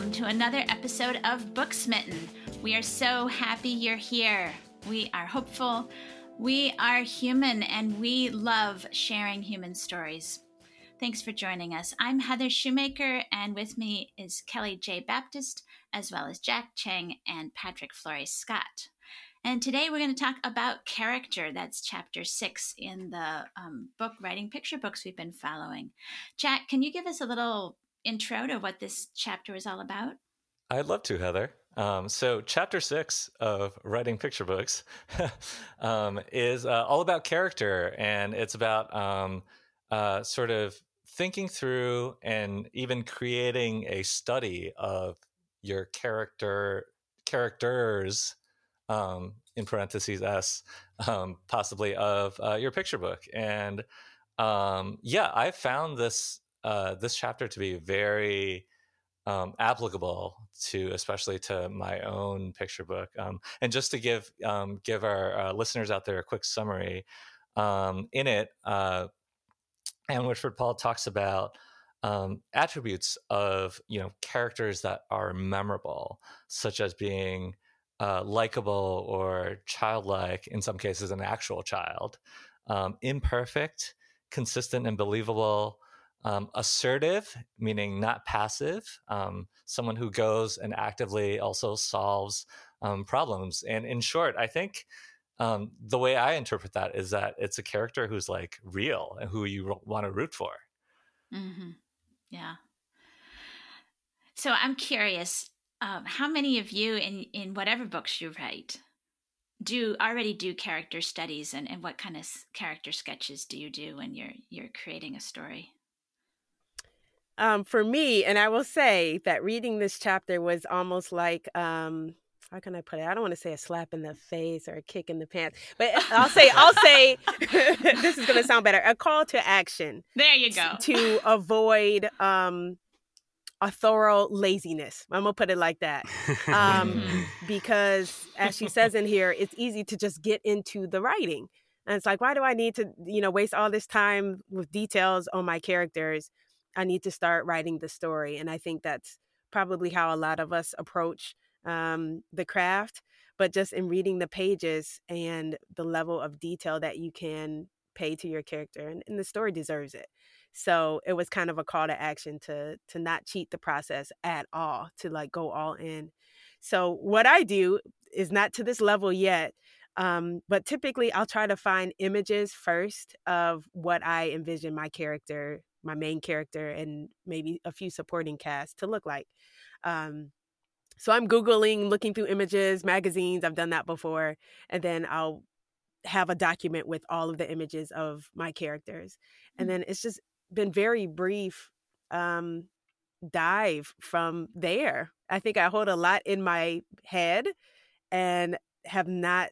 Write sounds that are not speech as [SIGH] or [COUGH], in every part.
welcome to another episode of Book Smitten. We are so happy you're here. We are hopeful, we are human, and we love sharing human stories. Thanks for joining us. I'm Heather Shoemaker, and with me is Kelly J. Baptist, as well as Jack Cheng and Patrick Flores Scott. And today we're going to talk about character. That's chapter six in the um, book Writing Picture Books we've been following. Jack, can you give us a little intro to what this chapter is all about? I'd love to, Heather. Um, so, chapter six of writing picture books [LAUGHS] um, is uh, all about character, and it's about um, uh, sort of thinking through and even creating a study of your character characters um, in parentheses s um, possibly of uh, your picture book and um, yeah i found this uh, this chapter to be very um, applicable to especially to my own picture book um, and just to give um, give our uh, listeners out there a quick summary um, in it uh, Ann Whitford Paul talks about um, attributes of you know characters that are memorable such as being uh, likable or childlike in some cases an actual child um, imperfect consistent and believable um, assertive, meaning not passive, um, someone who goes and actively also solves um, problems. And in short, I think um, the way I interpret that is that it's a character who's like real and who you want to root for. Mm-hmm. Yeah. So I'm curious, um, how many of you in in whatever books you write do already do character studies, and, and what kind of character sketches do you do when you're you're creating a story? Um, for me, and I will say that reading this chapter was almost like, um, how can I put it? I don't want to say a slap in the face or a kick in the pants, but I'll say, [LAUGHS] I'll say, [LAUGHS] this is going to sound better. A call to action. There you go. To avoid um, a thorough laziness. I'm gonna put it like that, um, because as she says in here, it's easy to just get into the writing, and it's like, why do I need to, you know, waste all this time with details on my characters? I need to start writing the story. And I think that's probably how a lot of us approach um, the craft. But just in reading the pages and the level of detail that you can pay to your character, and, and the story deserves it. So it was kind of a call to action to to not cheat the process at all, to like go all in. So what I do is not to this level yet, um, but typically I'll try to find images first of what I envision my character my main character and maybe a few supporting cast to look like. Um, so I'm Googling, looking through images, magazines. I've done that before. And then I'll have a document with all of the images of my characters. And mm. then it's just been very brief um, dive from there. I think I hold a lot in my head and have not,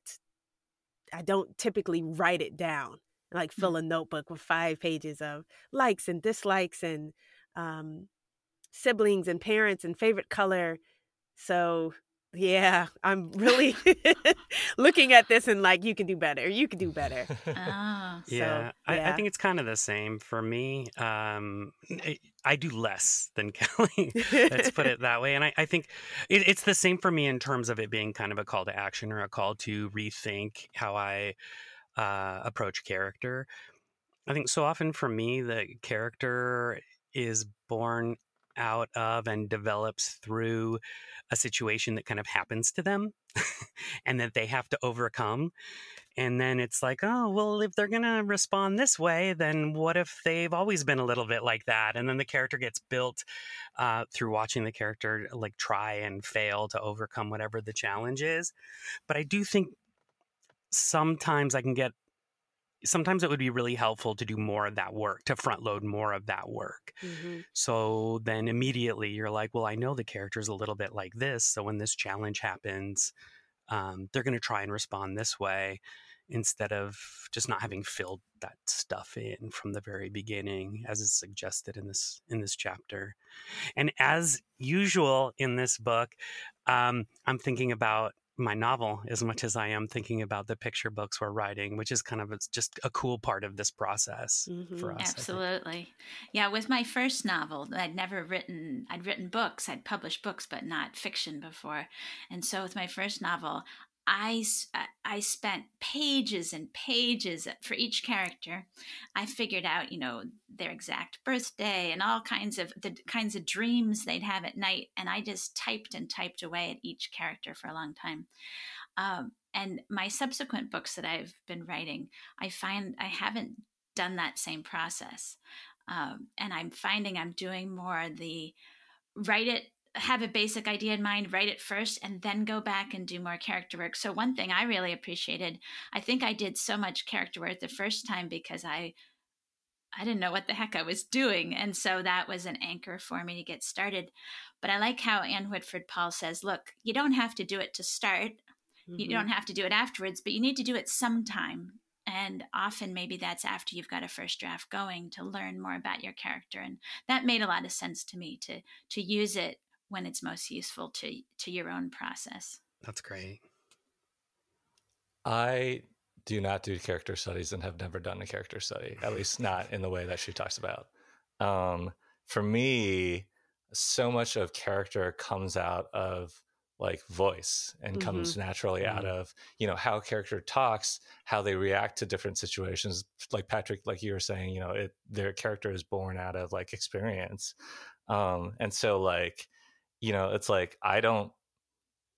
I don't typically write it down like fill a notebook with five pages of likes and dislikes and um, siblings and parents and favorite color. So yeah, I'm really [LAUGHS] looking at this and like you can do better. You can do better. Oh. [LAUGHS] [LAUGHS] So, yeah, I, I, think it's kind of the same for me. Um, I do less than Kelly. Let's put it that way. And I, I think it, it's the same for me in terms of it being kind of a call to action or a call to rethink how I uh, approach character. I think so often for me, the character is born out of and develops through a situation that kind of happens to them [LAUGHS] and that they have to overcome. And then it's like, oh, well, if they're going to respond this way, then what if they've always been a little bit like that? And then the character gets built uh, through watching the character like try and fail to overcome whatever the challenge is. But I do think sometimes I can get sometimes it would be really helpful to do more of that work, to front load more of that work. Mm-hmm. So then immediately you're like, well, I know the character's a little bit like this. So when this challenge happens, um, they're going to try and respond this way instead of just not having filled that stuff in from the very beginning as is suggested in this in this chapter and as usual in this book um, i'm thinking about my novel as much as I am thinking about the picture books we're writing, which is kind of it's just a cool part of this process mm-hmm. for us. Absolutely. Yeah, with my first novel, I'd never written I'd written books, I'd published books but not fiction before. And so with my first novel, I, I spent pages and pages for each character. I figured out, you know, their exact birthday and all kinds of the kinds of dreams they'd have at night. And I just typed and typed away at each character for a long time. Um, and my subsequent books that I've been writing, I find I haven't done that same process. Um, and I'm finding I'm doing more the write it have a basic idea in mind, write it first, and then go back and do more character work. So, one thing I really appreciated, I think I did so much character work the first time because I. I didn't know what the heck I was doing. And so that was an anchor for me to get started. But I like how Ann Whitford Paul says, look, you don't have to do it to start. Mm-hmm. You don't have to do it afterwards, but you need to do it sometime. And often maybe that's after you've got a first draft going to learn more about your character. And that made a lot of sense to me to to use it when it's most useful to to your own process. That's great. I do not do character studies and have never done a character study, at least not in the way that she talks about. Um, for me, so much of character comes out of like voice and mm-hmm. comes naturally mm-hmm. out of you know how a character talks how they react to different situations like patrick like you were saying you know it their character is born out of like experience um and so like you know it's like i don't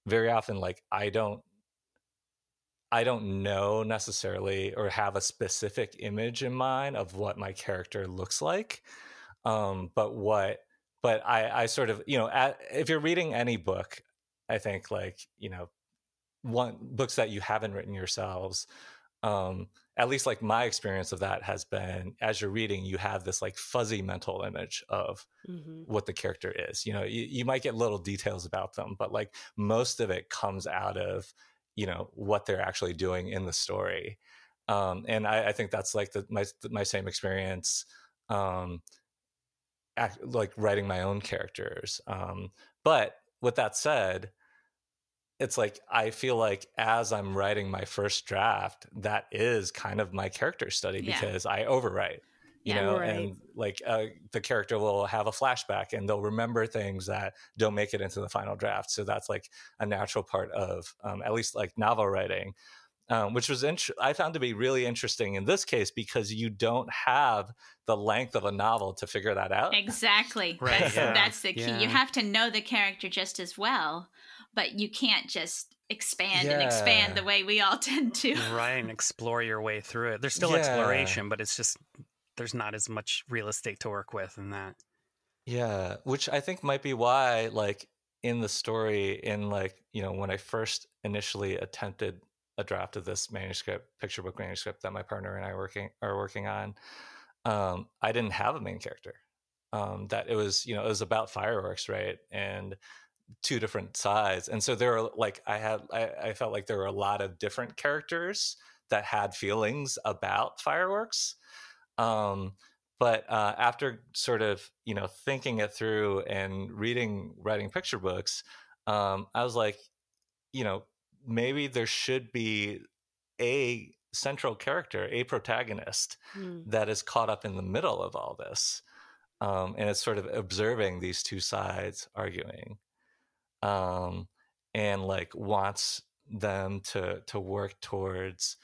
very often like i don't i don't know necessarily or have a specific image in mind of what my character looks like um but what but i i sort of you know at, if you're reading any book i think like you know one books that you haven't written yourselves um at least like my experience of that has been as you're reading you have this like fuzzy mental image of mm-hmm. what the character is you know you, you might get little details about them but like most of it comes out of you know what they're actually doing in the story um, and I, I, think that's like the, my my same experience um, act, like writing my own characters um, but with that said it's like I feel like as I'm writing my first draft, that is kind of my character study because. I overwrite, you yeah, know, right. and like uh, the character will have a flashback and they'll remember things that don't make it into the final draft. So that's like a natural part of um, at least like novel writing. Um, which was int- I found to be really interesting in this case because you don't have the length of a novel to figure that out. Exactly. right. That's, yeah. that's the key. Yeah. You have to know the character just as well but you can't just expand yeah. and expand the way we all [LAUGHS] tend to. Right, and explore your way through it. There's still yeah. exploration, but it's just there's not as much real estate to work with in that. Yeah, which I think might be why like in the story in like, you know, when I first initially attempted a draft of this manuscript, picture book manuscript that my partner and I working are working on, um, I didn't have a main character. Um, that it was, you know, it was about fireworks, right? And two different sides and so there are like i had I, I, felt like there were a lot of different characters that had feelings about fireworks um, but uh, after sort of you know thinking it through and reading writing picture books um, i was like you know maybe there should be a central character a protagonist mm. that is caught up in the middle of all this um, and it's sort of observing these two sides arguing um, and like wants them to to work towards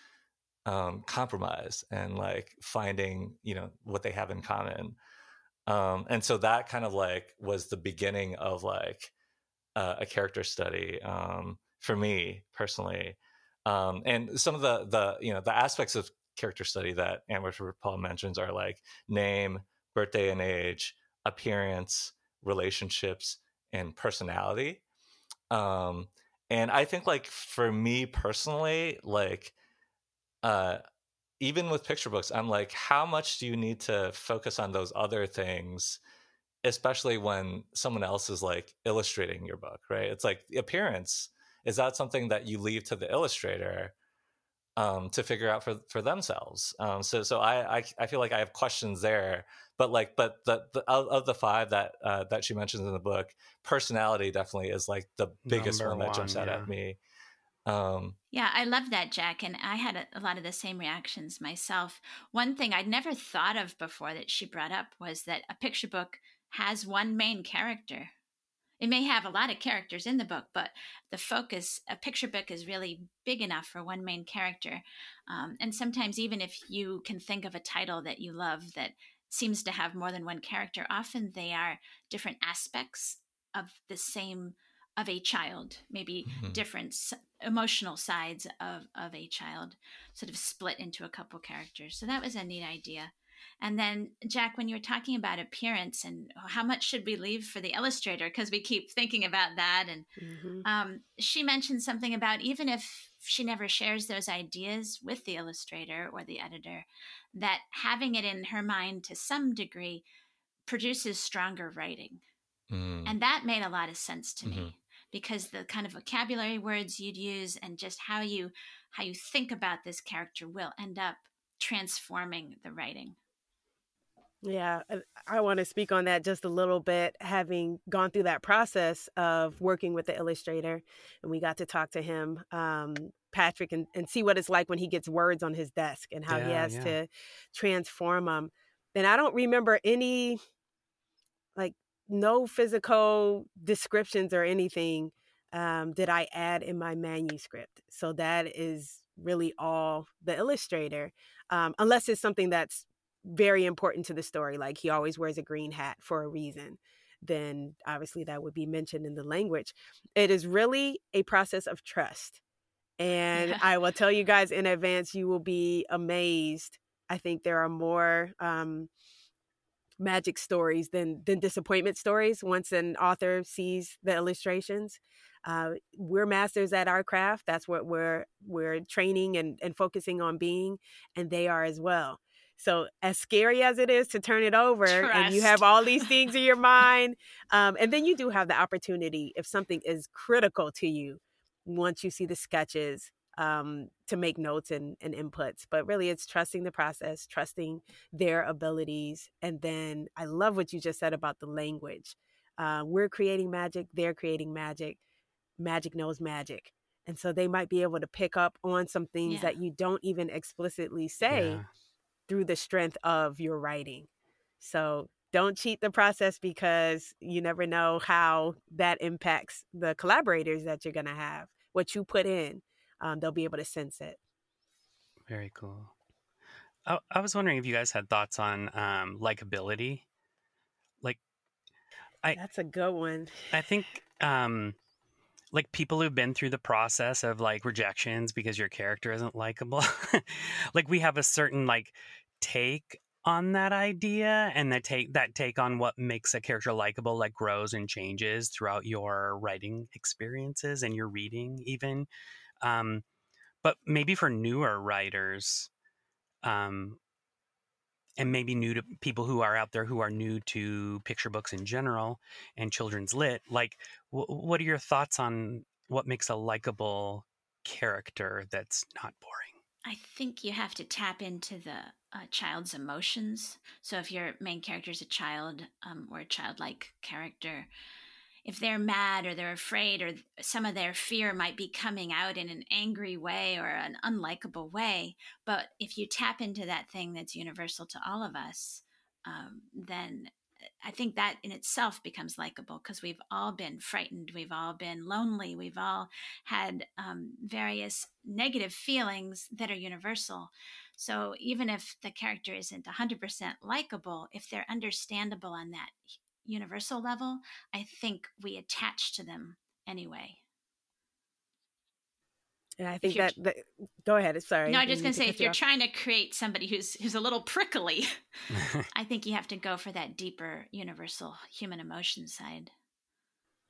um, compromise and like finding you know what they have in common. Um, and so that kind of like was the beginning of like uh, a character study um, for me personally. Um, and some of the the you know the aspects of character study that Whitford Paul mentions are like name birthday and age appearance relationships and personality um, and I think like for me personally, like uh even with picture books, I'm like, how much do you need to focus on those other things, especially when someone else is like illustrating your book, right? It's like appearance. Is that something that you leave to the illustrator? Um, to figure out for for themselves. Um, so so I, I, I feel like I have questions there, but like but the, the of, of the five that uh, that she mentions in the book, personality definitely is like the biggest one that jumps out yeah. at me. Um, yeah, I love that, Jack. And I had a, a, lot of the same reactions myself. One thing I'd never thought of before that she brought up was that a picture book has one main character. It may have a lot of characters in the book, but the focus, a picture book is really big enough for one main character. Um, and sometimes, even if you can think of a title that you love that seems to have more than one character, often they are different aspects of the same of a child, maybe mm-hmm. different emotional sides of, of a child, sort of split into a couple characters. So that was a neat idea. And then, Jack, when you were talking about appearance and how much should we leave for the illustrator, because we keep thinking about that. And mm-hmm. um, she mentioned something about even if she never shares those ideas with the illustrator or the editor, that having it in her mind to some degree produces stronger writing. Mm. And that made a lot of sense to mm-hmm. me because the kind of vocabulary words you'd use and just how you how you think about this character will end up transforming the writing. Yeah, I want to speak on that just a little bit. Having gone through that process of working with the illustrator, and we got to talk to him, um, Patrick, and, and see what it's like when he gets words on his desk and how yeah, he has yeah. to transform them. And I don't remember any like no physical descriptions or anything um, did I add in my manuscript. So that is really all the illustrator, um, unless it's something that's very important to the story, like he always wears a green hat for a reason. Then obviously that would be mentioned in the language. It is really a process of trust. And. I will tell you guys in advance, you will be amazed. I think there are more um, magic stories than than disappointment stories once an author sees the illustrations uh, we're masters at our craft that's what we're we're training and, and focusing on being and they are as well so as scary as it is to turn it over Trust. and you have all these things in your [LAUGHS] mind um, and then you do have the opportunity if something is critical to you once you see the sketches um, to make notes and, and inputs. But really, it's trusting the process, trusting their abilities. And then I love what you just said about the language. Uh, we're creating magic, they're creating magic. Magic knows magic. And so they might be able to pick up on some things yeah. that you don't even explicitly say yeah. Through the strength of your writing. So don't cheat the process because you never know how that impacts the collaborators that you're going to have, what you put in um, they'll be able to sense it. Very cool. I, I was wondering if you guys had thoughts on um, likability. Like, I that's a good one. I think um, like people who've been through the process of like rejections because your character isn't likable. [LAUGHS] like we have a certain like take on that idea and that take that take on what makes a character likable like grows and changes throughout your writing experiences and your reading even um, but maybe for newer writers, um, and maybe new to people who are out there who are new to picture books in general and children's lit, like, w- what are your thoughts on what makes a likable character that's not boring? I think you have to tap into the uh, child's emotions. So if your main character is a child um, or a childlike character, if they're mad or they're afraid or some of their fear might be coming out in an angry way or an unlikable way. But if you tap into that thing that's universal to all of us, um, then I think that in itself becomes likable because we've all been frightened, we've all been lonely, we've all had um, various negative feelings that are universal. So even if the character isn't 100% likable, if they're understandable on that universal level, I think we attach to them anyway. And I think that, that, go ahead. Sorry. No, I'm just going to say, if you're off. trying to create somebody who's who's a little prickly, [LAUGHS] I think you have to go for that deeper, universal human emotion side.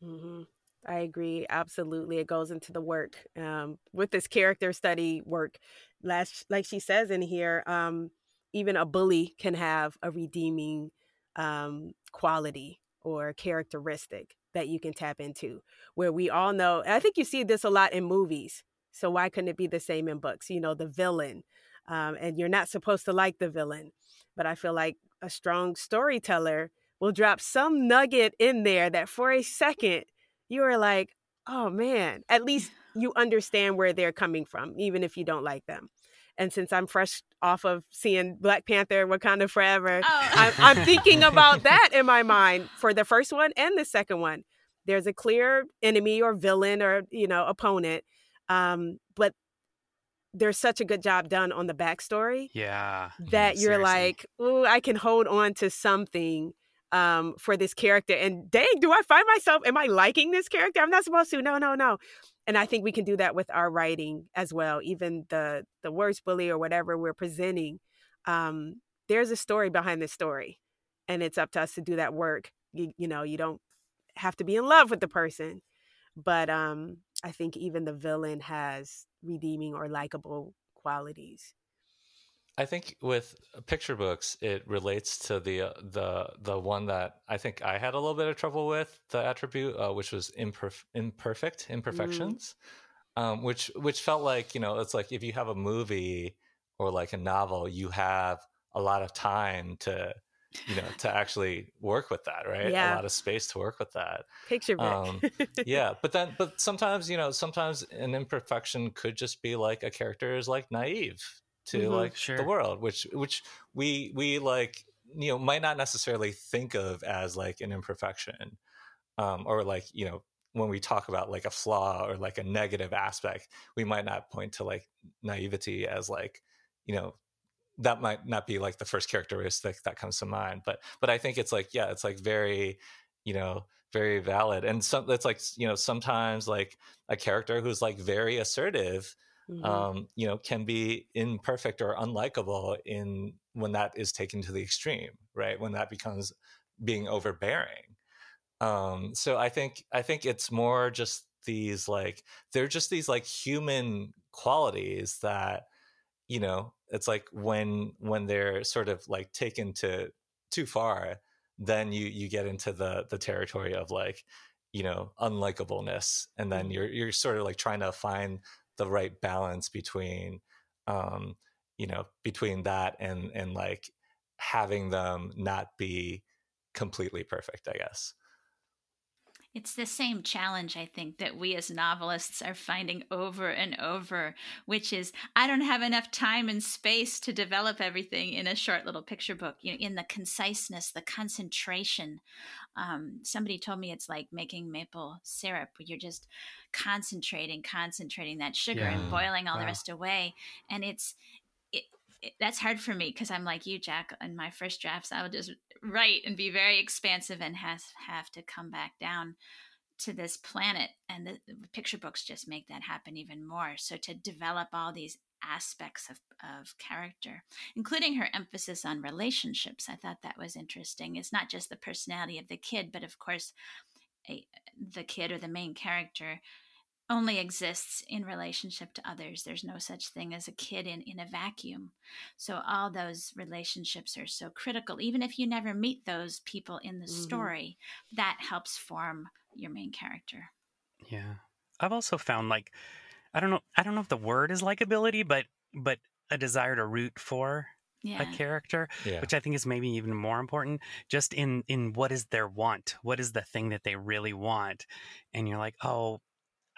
Mm-hmm. I agree. Absolutely, it goes into the work um, with this character study work. Last, like she says in here, um, even a bully can have a redeeming um, quality or characteristic that you can tap into where we all know i think you see this a lot in movies so why couldn't it be the same in books you know the villain um, and you're not supposed to like the villain but i feel like a strong storyteller will drop some nugget in there that for a second you are like oh man at least you understand where they're coming from, even if you don't like them. And since I'm fresh off of seeing Black Panther, Wakanda Forever, oh. I'm, I'm thinking about [LAUGHS] that in my mind for the first one and the second one. There's a clear enemy or villain or you know opponent, um, but there's such a good job done on the backstory. Yeah. That yeah, you're like, oh, I can hold on to something um, for this character. And dang, do I find myself, am I liking this character? I'm not supposed to. No, no, no. And I think we can do that with our writing as well. Even the the worst bully or whatever we're presenting, um, there's a story behind the story, and it's up to us to do that work. You, you know, you don't have to be in love with the person, but um, I think even the villain has redeeming or likable qualities. I think with picture books, it relates to the uh, the the one that I think I had a little bit of trouble with the attribute, uh, which was imperf- imperfect mm. imperfections, mm. um, which which felt like you know it's like if you have a movie or like a novel, you have a lot of time to you know to actually work with that right yeah. a lot of space to work with that picture book um, yeah but then but sometimes you know sometimes an imperfection could just be like a character is like naive to mm-hmm, like sure. the world which which we we like you know might not necessarily think of as like an imperfection um or like you know when we talk about like a flaw or like a negative aspect we might not point to like naivety as like you know that might not be like the first characteristic that comes to mind but but i think it's like yeah it's like very you know very valid and some it's like you know sometimes like a character who's like very assertive mm-hmm. um you know can be imperfect or unlikable in when that is taken to the extreme right when that becomes being overbearing um so i think i think it's more just these like they're just these like human qualities that you know it's like when when they're sort of like taken to too far then you you get into the the territory of like you know unlikableness and then mm-hmm. you're you're sort of like trying to find the right balance between um you know between that and and like having them not be completely perfect i guess it's the same challenge, I think, that we as novelists are finding over and over, which is I don't have enough time and space to develop everything in a short little picture book. You know, in the conciseness, the concentration. Um, somebody told me it's like making maple syrup, where you're just concentrating, concentrating that sugar yeah. and boiling all wow. the rest away, and it's it, it, that's hard for me because I'm like you, Jack. In my first drafts, I would just write and be very expansive and has have to come back down to this planet and the, the, picture books just make that happen even more so to develop all these aspects of, of character including her emphasis on relationships i thought that was interesting it's not just the personality of the kid but of course a, the kid or the main character only exists in relationship to others. There's no such thing as a kid in, in a vacuum. So all those relationships are so critical. Even if you never meet those people in the mm-hmm. story, that helps form your main character. Yeah. I've also found like I don't know I don't know if the word is likability, but but a desire to root for yeah. a character, yeah. which I think is maybe even more important. Just in in what is their want, what is the thing that they really want, and you're like, oh,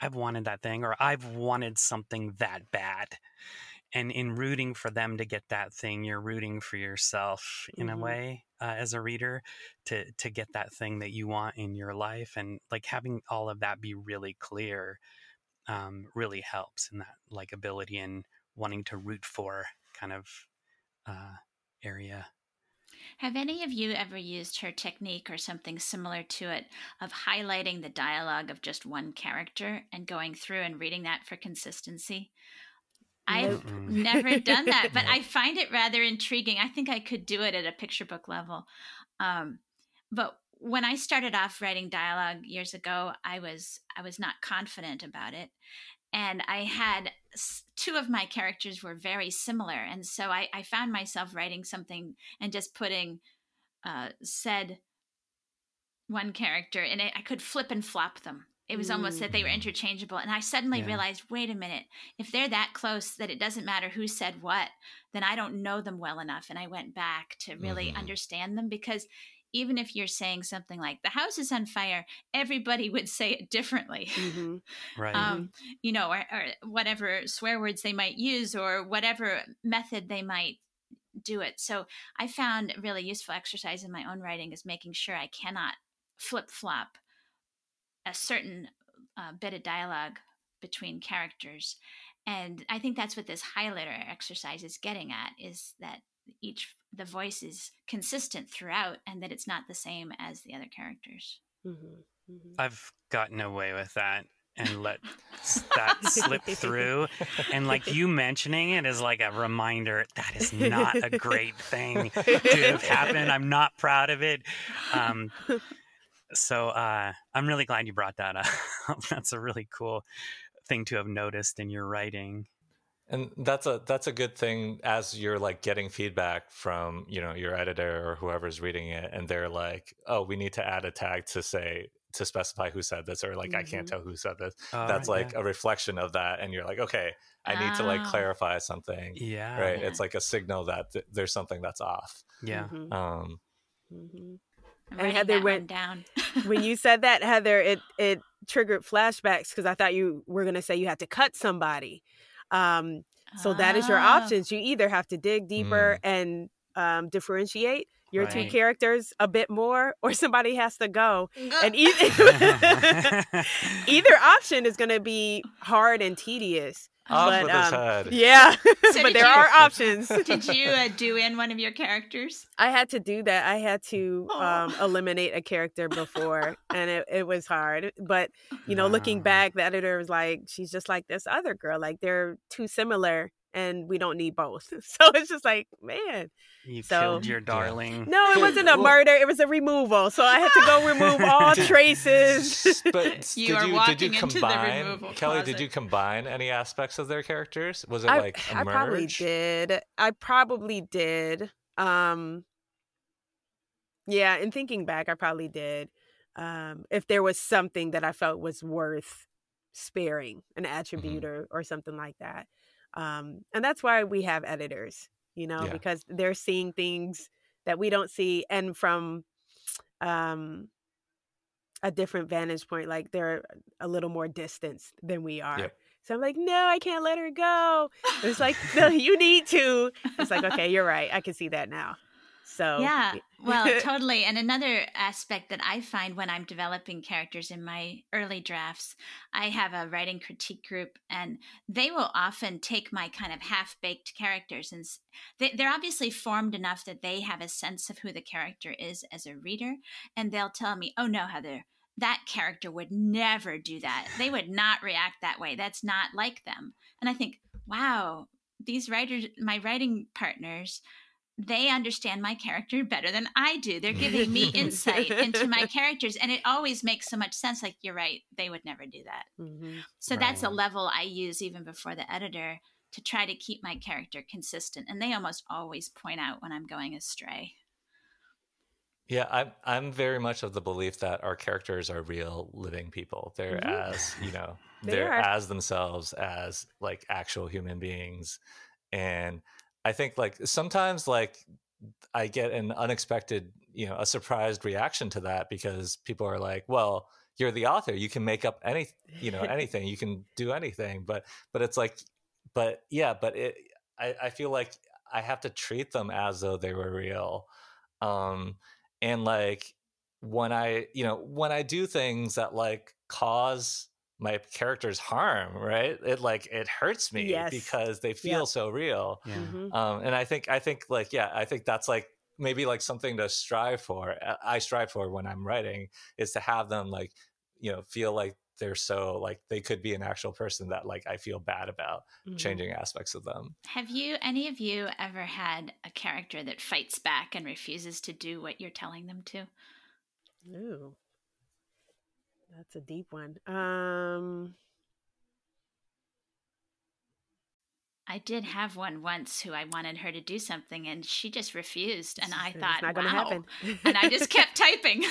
I've wanted that thing or I've wanted something that bad. And in rooting for them to get that thing, you're rooting for yourself in mm-hmm. a way uh, as a reader to to get that thing that you want in your life, and like having all of that be really clear um, really helps in that like ability and wanting to root for kind of uh, area. Have any of you ever used her technique or something similar to it of highlighting the dialogue of just one character and going through and reading that for consistency? I've never done that, [LAUGHS] but I find it rather intriguing. I think I could do it at a picture book level. Um, but when I started off writing dialogue years ago, I was I was not confident about it, and I had two of my characters were very similar, and so I, I found myself writing something and just putting uh, said one character, and I could flip and flop them. It was almost that they were interchangeable, and I suddenly yeah. realized, wait a minute, if they're that close that it doesn't matter who said what, then I don't know them well enough. And I went back to really mm-hmm. understand them because even if you're saying something like the house is on fire everybody [LAUGHS] would say it differently. Mm-hmm. [LAUGHS] right. Um, you know or, or whatever swear words they might use or whatever method they might do it. So i found a really useful exercise in my own writing is making sure i cannot flip flop a certain uh, bit of dialogue between characters. And i think that's what this highlighter exercise is getting at is that each the voice is consistent throughout and that it's not the same as the other characters. Mm-hmm. Mm-hmm. i've gotten away with that and let that [LAUGHS] slip through. And like you mentioning it is like a reminder that is not a great thing to have happened. I'm not proud of it. Um, so uh, i'm really glad you brought that up. [LAUGHS] That's a really cool thing to have noticed in your writing and that's a that's a good thing as you're like getting feedback from you know your editor or whoever's reading it and they're like oh we need to add a tag to say to specify who said this or like mm-hmm. i can't mm-hmm. tell who said this oh, that's like yeah. a reflection of that and you're like okay i need to like ah. clarify something yeah right yeah. it's like a signal that th- there's something that's off yeah mm-hmm. um mm-hmm. and heather went down when you said that heather it it triggered flashbacks because i thought you were going to say you had to cut somebody um, so that is your ah. options. You either have to dig deeper mm. and um, differentiate your right. two characters a bit more, or somebody has to go. and either, [LAUGHS] [LAUGHS] either option is going to be hard and tedious. Off but, with um, his head. Yeah, [LAUGHS] so [LAUGHS] but there you, are options. [LAUGHS] Did you uh, do in one of your characters? I had to do that. I had to um, eliminate a character before, and it, it was hard. But you know, wow. looking back, the editor was like, "She's just like this other girl. Like they're too similar." And we don't need both. [LAUGHS] So it's just like, man. You so, killed your darling. No, it wasn't a murder. It was a removal. So I had to go remove all [LAUGHS] traces. But [LAUGHS] you did, you, did you combine, Kelly, did you combine any aspects of their characters? Was it I, like I probably did. I probably did. Um, yeah, in thinking back, I probably did. Um, if there was something that I felt was worth sparing, an attribute mm-hmm. or, or something like that um, and that's why we have editors you know yeah. because they're seeing things that we don't see and from um, a different vantage point like they're a little more distanced than we are yep. so i'm like no i can't let her go it's like no [LAUGHS] you need to it's like okay you're right i can see that now so yeah, well, [LAUGHS] totally. And another aspect that I find when I'm developing characters in my early drafts, I have a writing critique group, and they will often take my kind of half baked characters, and they, they're obviously formed enough that they have a sense of who the character is as a reader, and they'll tell me, "Oh no, Heather." That character would never do that. They would not react that way. That's not like them. And I think, wow, these writers, my writing partners, they understand my character better than I do. They're giving me insight into my [LAUGHS] characters, and it always makes so much sense. Like, you're right, they would never do that. Mm-hmm. So right. that's a level I use even before the editor to try to keep my character consistent. And they almost always point out when I'm going astray. Yeah, I'm I'm very much of the belief that our characters are real living people. They're mm-hmm. as, you know, they they're are. as themselves as like actual human beings. And I think like sometimes like I get an unexpected, you know, a surprised reaction to that because people are like, well, you're the author. You can make up any, you know, [LAUGHS] anything. You can do anything. But, but it's like, but yeah, but it, I, I feel like I have to treat them as though they were real. Um, and like when I, you know, when I do things that like cause my characters harm right it like it hurts me yes. because they feel so real yeah. mm-hmm. um, and i think i think like yeah i think that's like maybe like something to strive for uh, i strive for when i'm writing is to have them like you know feel like they're so like they could be an actual person that like i feel bad about mm-hmm. changing aspects of them have you any of you ever had a character that fights back and refuses to do what you're telling them to Ooh. That's a deep one. Um I did have one once who I wanted her to do something and she just refused and I thought not gonna wow. happen. and I just kept [LAUGHS] typing.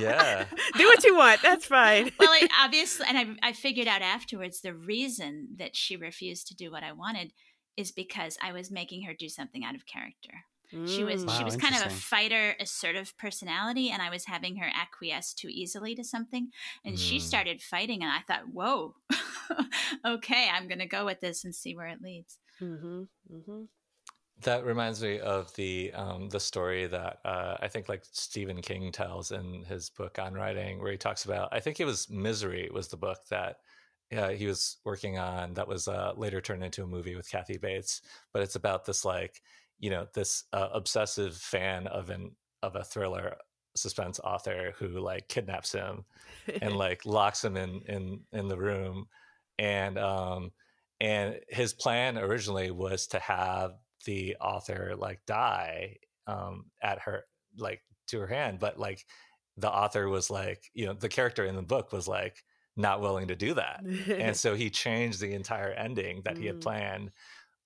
yeah. [LAUGHS] Do what you want. That's fine. well, I, [LAUGHS] obviously and I I figured out afterwards the reason that she refused to do what I wanted is because I was making her do something out of character. She was wow, she was kind of a fighter, assertive personality, and I was having her acquiesce too easily to something, and mm. she started fighting, and I thought, "Whoa, [LAUGHS] okay, I'm going to go with this and see where it leads." Mm-hmm. Mm-hmm. That reminds me of the um, the story that uh, I think like Stephen King tells in his book on writing, where he talks about. I think it was Misery was the book that uh, he was working on that was uh, later turned into a movie with Kathy Bates. But it's about this like you know this uh, obsessive fan of an of a thriller suspense author who like kidnaps him and [LAUGHS] like locks him in in in the room and um and his plan originally was to have the author like die um at her like to her hand but like the author was like you know the character in the book was like not willing to do that and [LAUGHS] so he changed the entire ending that he had mm. planned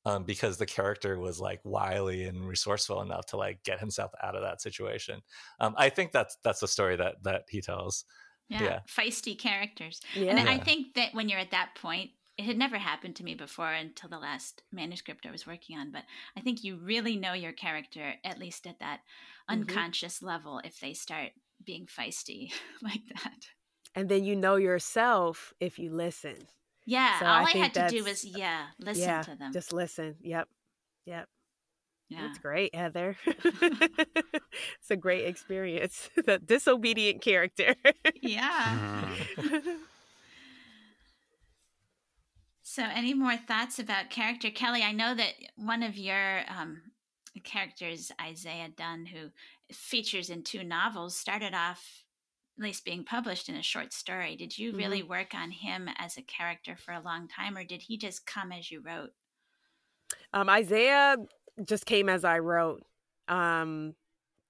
um, because the character was like wily and resourceful enough to like get himself out of that situation. Um, I think that's that's the story that that he tells. Yeah, yeah. feisty characters. Yeah. And yeah. I think that when you're at that point, it had never happened to me before until the last manuscript I was working on. But I think you really know your character at least at that mm-hmm. unconscious level if they start being feisty [LAUGHS] like that. And then you know yourself if you listen. Yeah, so all I, I had to do was yeah, listen yeah, to them. Just listen. Yep. Yep. Yeah. That's great, Heather. [LAUGHS] [LAUGHS] it's a great experience. [LAUGHS] the disobedient character. yeah. Mm-hmm. so, any more thoughts about character? Kelly, I know that one of your um, characters, Isaiah Dunn, who features in two novels, started off at least being published in a short story. Did you really mm-hmm. work on him as a character for a long time, or did he just come as you wrote? Um, Isaiah just came as I wrote. Um,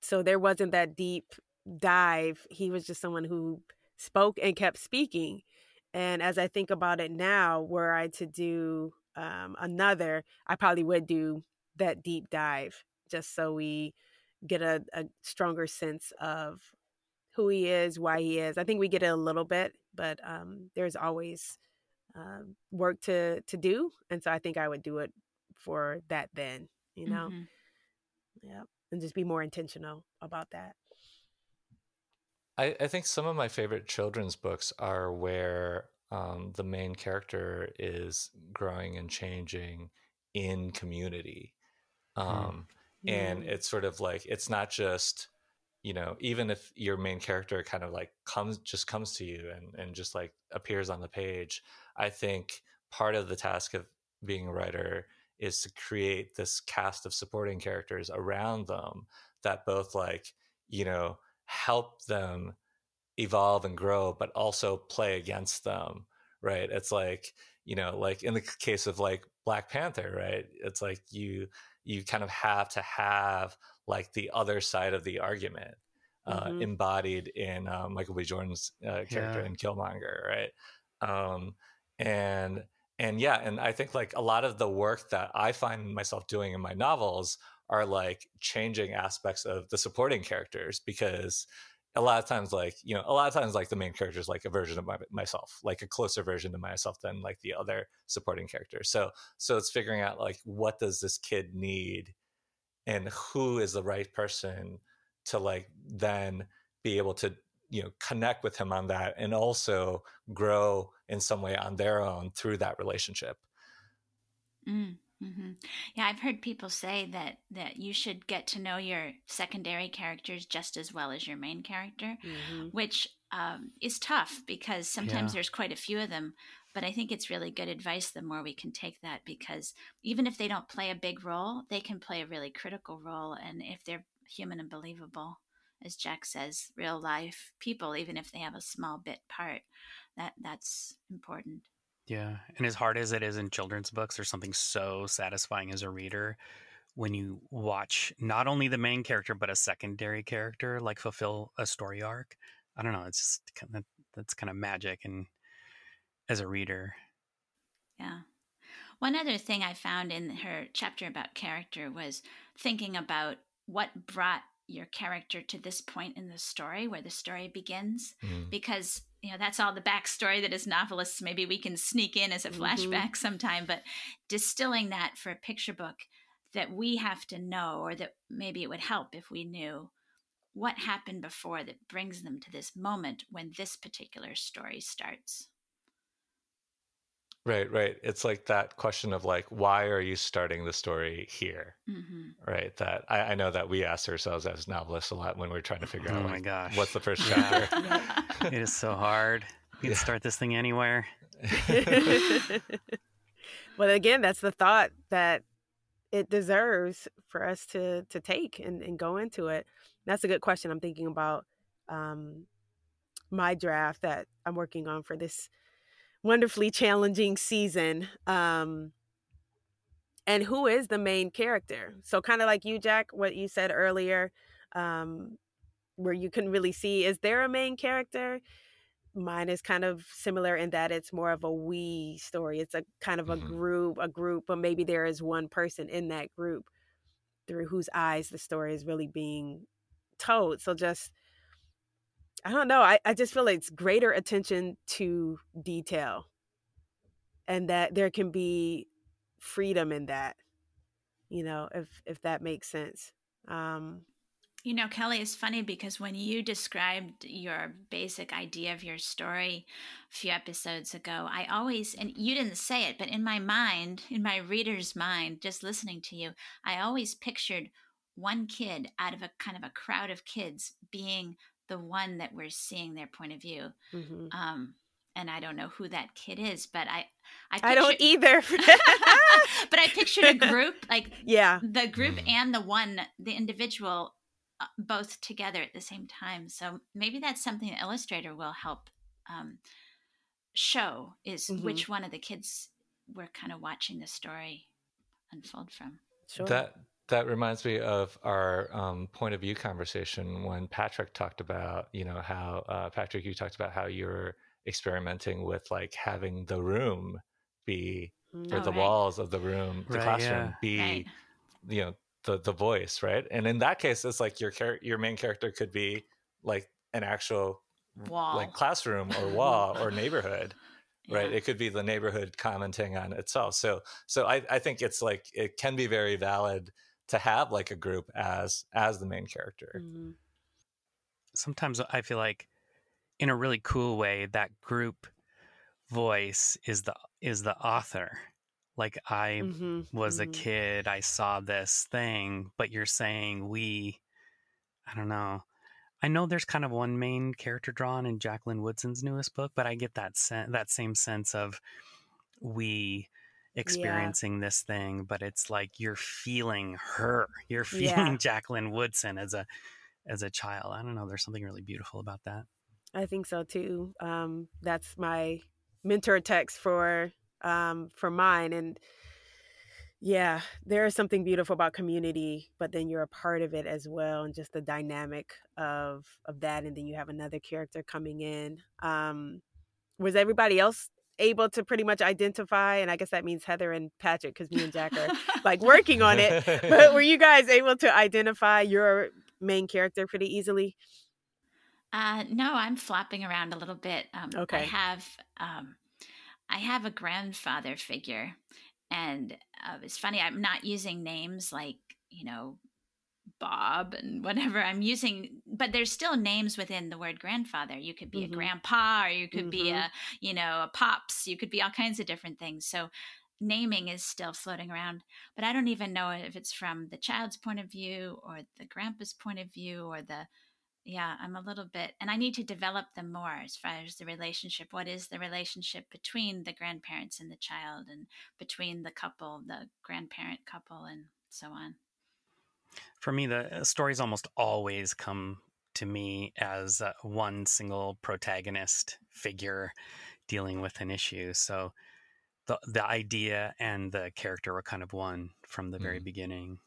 so there wasn't that deep dive. He was just someone who spoke and kept speaking. And as I think about it now, were I to do um, another, I probably would do that deep dive just so we get a, a stronger sense of who he is, why he is. I think we get it a little bit, but um, there's always uh, work to to do, and so I think I would do it for that then, you know, mm-hmm. yeah, and just be more intentional about that. I, I think some of my favorite children's books are where um, the main character is growing and changing in community. Hmm. Um, mm. And it's sort of like, it's not just you know even if your main character kind of like comes just comes to you and and just like appears on the page i think part of the task of being a writer is to create this cast of supporting characters around them that both like you know help them evolve and grow but also play against them right? It's like you know like in the case of like black panther right? It's like you you kind of have to have like the other side of the argument uh, mm-hmm. embodied in uh, Michael B. Jordan's uh, character yeah. in Killmonger, right? Um, and and yeah, and I think like a lot of the work that I find myself doing in my novels are like changing aspects of the supporting characters because a lot of times like you know a lot of times like the main character is like a version of my, myself like a closer version to myself than like the other supporting characters so so it's figuring out like what does this kid need and who is the right person to like then be able to you know connect with him on that and also grow in some way on their own through that relationship. Mm, hmm yeah i've heard people say that that you should get to know your secondary characters just as well as your main character mm-hmm. which um, is tough because sometimes yeah. there's quite a few of them but I think it's really good advice the more we can take that because even if they don't play a big role, they can play a really critical role. And if they're human and believable, as Jack says, real life people, even if they have a small bit part, that that's important. Yeah. And as hard as it is in children's books, there's something so satisfying as a reader when you watch not only the main character but a secondary character like fulfill a story arc. I don't know, it's just kind of that's kind of magic and as a reader. Yeah. One other thing I found in her chapter about character was thinking about what brought your character to this point in the story where the story begins mm. because you know that's all the backstory that as novelists maybe we can sneak in as a mm-hmm. flashback [LAUGHS] sometime but distilling that for a picture book that we have to know, or that maybe it would help if we knew what happened before that brings them to this moment when this particular story starts. Right, right. It's like that question of like, why are you starting the story here? Mm-hmm. Right. That I, I, know that we ask ourselves as novelists a lot when we're trying to figure oh out, my like, gosh, what's the first chapter? it is so hard. [LAUGHS] You can yeah. start this thing anywhere. [LAUGHS] [LAUGHS] but again, that's the thought that it deserves for us to to take and, and go into it. That's a good question. I'm thinking about um, my draft that I'm working on for this wonderfully challenging season. Um, and who is the main character? So, kind of like you, Jack, what you said earlier, um, where you couldn't really see is there a main character? Mine is kind of similar in that it's more of a we story. It's a kind of a mm-hmm. group, a group, but maybe there is one person in that group through whose eyes the story is really being told. So, just I don't know. I, I just feel like it's greater attention to detail and that there can be freedom in that, you know, if if that makes sense. Um you know, Kelly, it's funny because when you described your basic idea of your story a few episodes ago, I always, and you didn't say it, but in my mind, in my reader's mind, just listening to you, I always pictured one kid out of a kind of a crowd of kids being the one that we're seeing their point of view. Mm-hmm. Um, and I don't know who that kid is, but I, I, pictured, I don't either. [LAUGHS] but I pictured a group, like yeah, the group and the one, the individual, uh, both together at the same time. So maybe that's something the illustrator will help um, show is mm-hmm. which one of the kids we're kind of watching the story unfold from. Sure. That that reminds me of our um, point of view conversation when Patrick talked about, you know, how uh, Patrick, you talked about how you're experimenting with like having the room be mm. or oh, the right. walls of the room, the right, classroom yeah. be, right. you know, the the voice, right? And in that case, it's like your char- your main character could be like an actual wall, like classroom or wall or neighborhood [LAUGHS] right it could be the neighborhood commenting on itself so so I, I think it's like it can be very valid to have like a group as as the main character. Mm-hmm. Sometimes I feel like in a really cool way that group voice is the is the author. Like I mm-hmm. was mm-hmm. a kid, I saw this thing, but you're saying we I don't know. I know there's kind of one main character drawn in Jacqueline Woodson's newest book, but I get that sen- that same sense of we experiencing yeah. this thing, but it's like you're feeling her. You're [LAUGHS] feeling yeah. Jacqueline Woodson as a as a child. I don't know. There's something really beautiful about that. I think so too. Um, that's my mentor text for um, for mine, and yeah, there is something beautiful about community, but then you're a part of it as well, and just the dynamic of of that, and then you have another character coming in. Um, was everybody else able to pretty much identify and i guess that means heather and patrick because me and jack are [LAUGHS] like working on it. But were you guys able to identify your main character pretty easily? Uh, no i'm flopping around a little bit. Um, okay. i have um, i have a grandfather figure and uh, it's funny i'm not using names like you know Bob and whatever I'm using, but there's still names within the word grandfather. You could be mm-hmm. a grandpa, or you could mm-hmm. be a, you know, a pops. You could be all kinds of different things. So naming is still floating around, but I don't even know if it's from the child's point of view or the grandpa's point of view or the, yeah, I'm a little bit, and I need to develop them more as far as the relationship. What is the relationship between the grandparents and the child, and between the couple, the grandparent couple, and so on? For me, the uh, stories almost always come to me as uh, one single protagonist figure dealing with an issue. So the the idea and the character were kind of one from the very mm. beginning.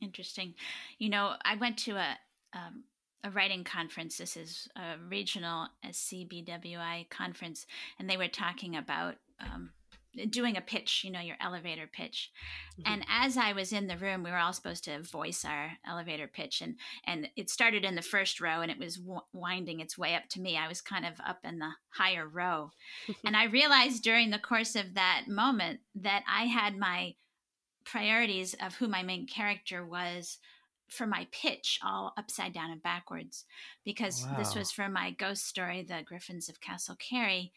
Interesting. You know, I went to a um, a writing conference. This is a regional SCBWI conference, and they were talking about um, doing a pitch, you know, your elevator pitch. Mm-hmm. And as I was in the room, we were all supposed to voice our elevator pitch, and and it started in the first row, and it was w- winding its way up to me. I was kind of up in the higher row, [LAUGHS] and I realized during the course of that moment that I had my priorities of who my main character was for my pitch all upside down and backwards because wow. this was for my ghost story, The Griffins of Castle Cary.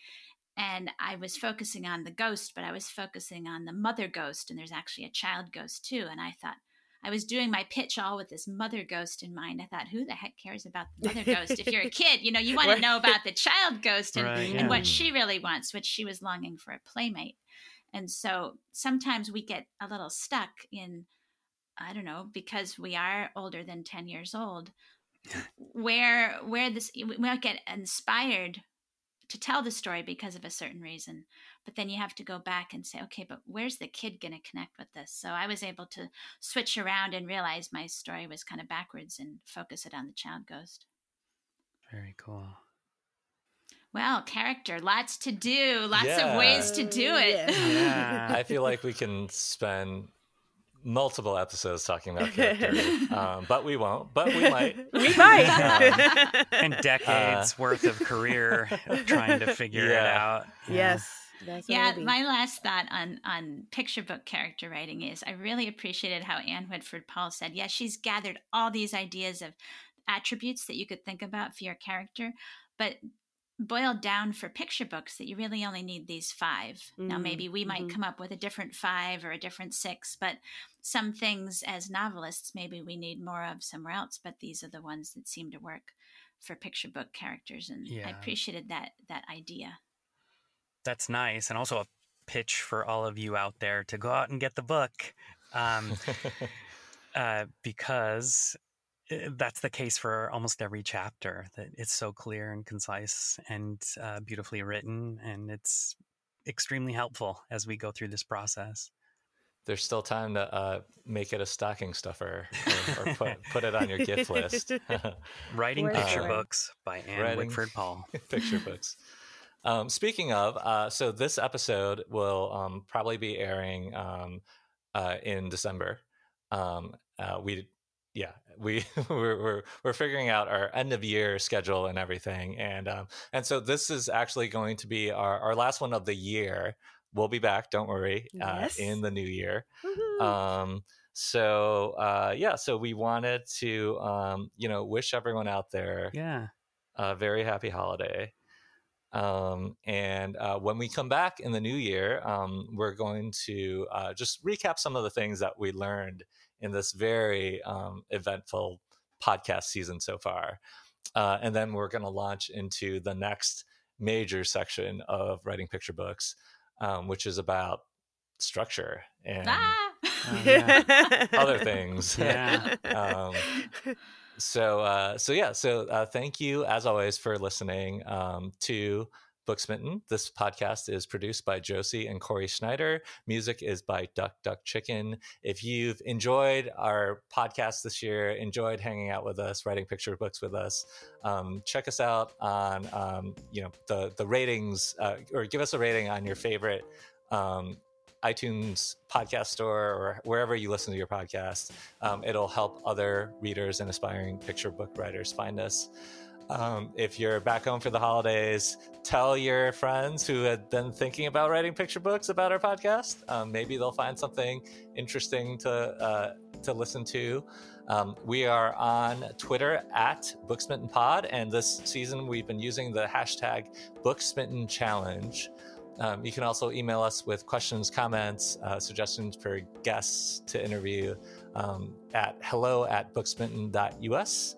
And I was focusing on the ghost, but I was focusing on the mother ghost, and there's actually a child ghost too. And I thought, I was doing my pitch all with this mother ghost in mind. I thought, who the heck cares about the mother ghost? If you're a [LAUGHS] kid, you know, you want right. to know about the child ghost and, right, yeah. and what she really wants, what she was longing for a playmate. And so sometimes we get a little stuck in, I don't know, because we are older than 10 years old, [LAUGHS] where where this we might get inspired to tell the story because of a certain reason but then you have to go back and say okay but where's the kid going to connect with this so i was able to switch around and realize my story was kind of backwards and focus it on the child ghost very cool well character lots to do lots yeah. of ways to do it yeah. i feel [LAUGHS] like we can spend multiple episodes talking about character, [LAUGHS] um, but we won't. But we might. [LAUGHS] we might. [LAUGHS] Um, and decades uh, worth of career trying to figure yeah. it out. Yeah. Yes. yeah, my last thought on on picture book character writing is I really appreciated how Ann Whitford Paul said, yeah, she's gathered all these ideas of attributes that you could think about for your character, but boiled down for picture books that you really only need these 5 mm-hmm. Now, maybe we might mm-hmm. come up with a different five or a different six, but some things as novelists, maybe we need more of somewhere else. But these are the ones that seem to work for picture book characters, and yeah. I appreciated that that idea. That's nice, and also a pitch for all of you out there to go out and get the book, um, [LAUGHS] uh, because that's the case for almost every chapter that it's so clear and concise and uh, beautifully written and it's extremely helpful as we go through this process. There's still time to uh, make it a stocking stuffer or, or put, [LAUGHS] put, it on your gift list. [LAUGHS] [LAUGHS] Writing picture books by ann writing whitford paul. Picture books. Um, speaking of uh, so this episode will um, probably be airing um, uh, in december. Um, uh, we yeah, we [LAUGHS] we're, we're, we're figuring out our end of year schedule and everything, and um, and so this is actually going to be our, our last one of the year. We'll be back, don't worry, yes. uh, in the new year. Um, so uh, yeah, so we wanted to um, you know wish everyone out there yeah a very happy holiday. Um, and uh, when we come back in the new year, um, we're going to uh, just recap some of the things that we learned in this very um, eventful podcast season so far. Uh, and then we're going to launch into the next major section of writing picture books, um, which is about structure and ah! uh, [LAUGHS] yeah, [LAUGHS] other things. [LAUGHS] Yeah. um, so, uh, so yeah. So, uh, thank you as always for listening um, to Booksmitten. This podcast is produced by Josie and Corey Schneider. Music is by Duck Duck Chicken. If you've enjoyed our podcast this year, enjoyed hanging out with us, writing picture books with us, um, check us out on um, you know the the ratings uh, or give us a rating on your favorite um, iTunes podcast store or wherever you listen to your podcast. Um, it'll help other readers and aspiring picture book writers find us. Um, if you're back home for the holidays, tell your friends who had been thinking about writing picture books about our podcast. Um, maybe they'll find something interesting to uh, to listen to. Um, we are on Twitter at BooksmittenPod, and this season we've been using the hashtag Booksmitten Challenge. Um, you can also email us with questions, comments, uh, suggestions for guests to interview um, at hello at booksmitten.us.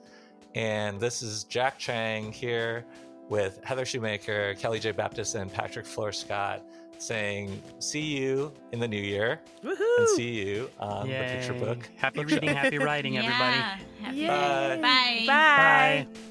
And this is Jack Cheng here with Heather Shoemaker, Kelly J. Baptist, and Patrick Flores-Scott saying, See you in the new year. Woohoo! And see you on Yay. the picture book. Happy reading, happy writing, [LAUGHS] everybody. Yeah. Happy. Bye. Bye. Bye.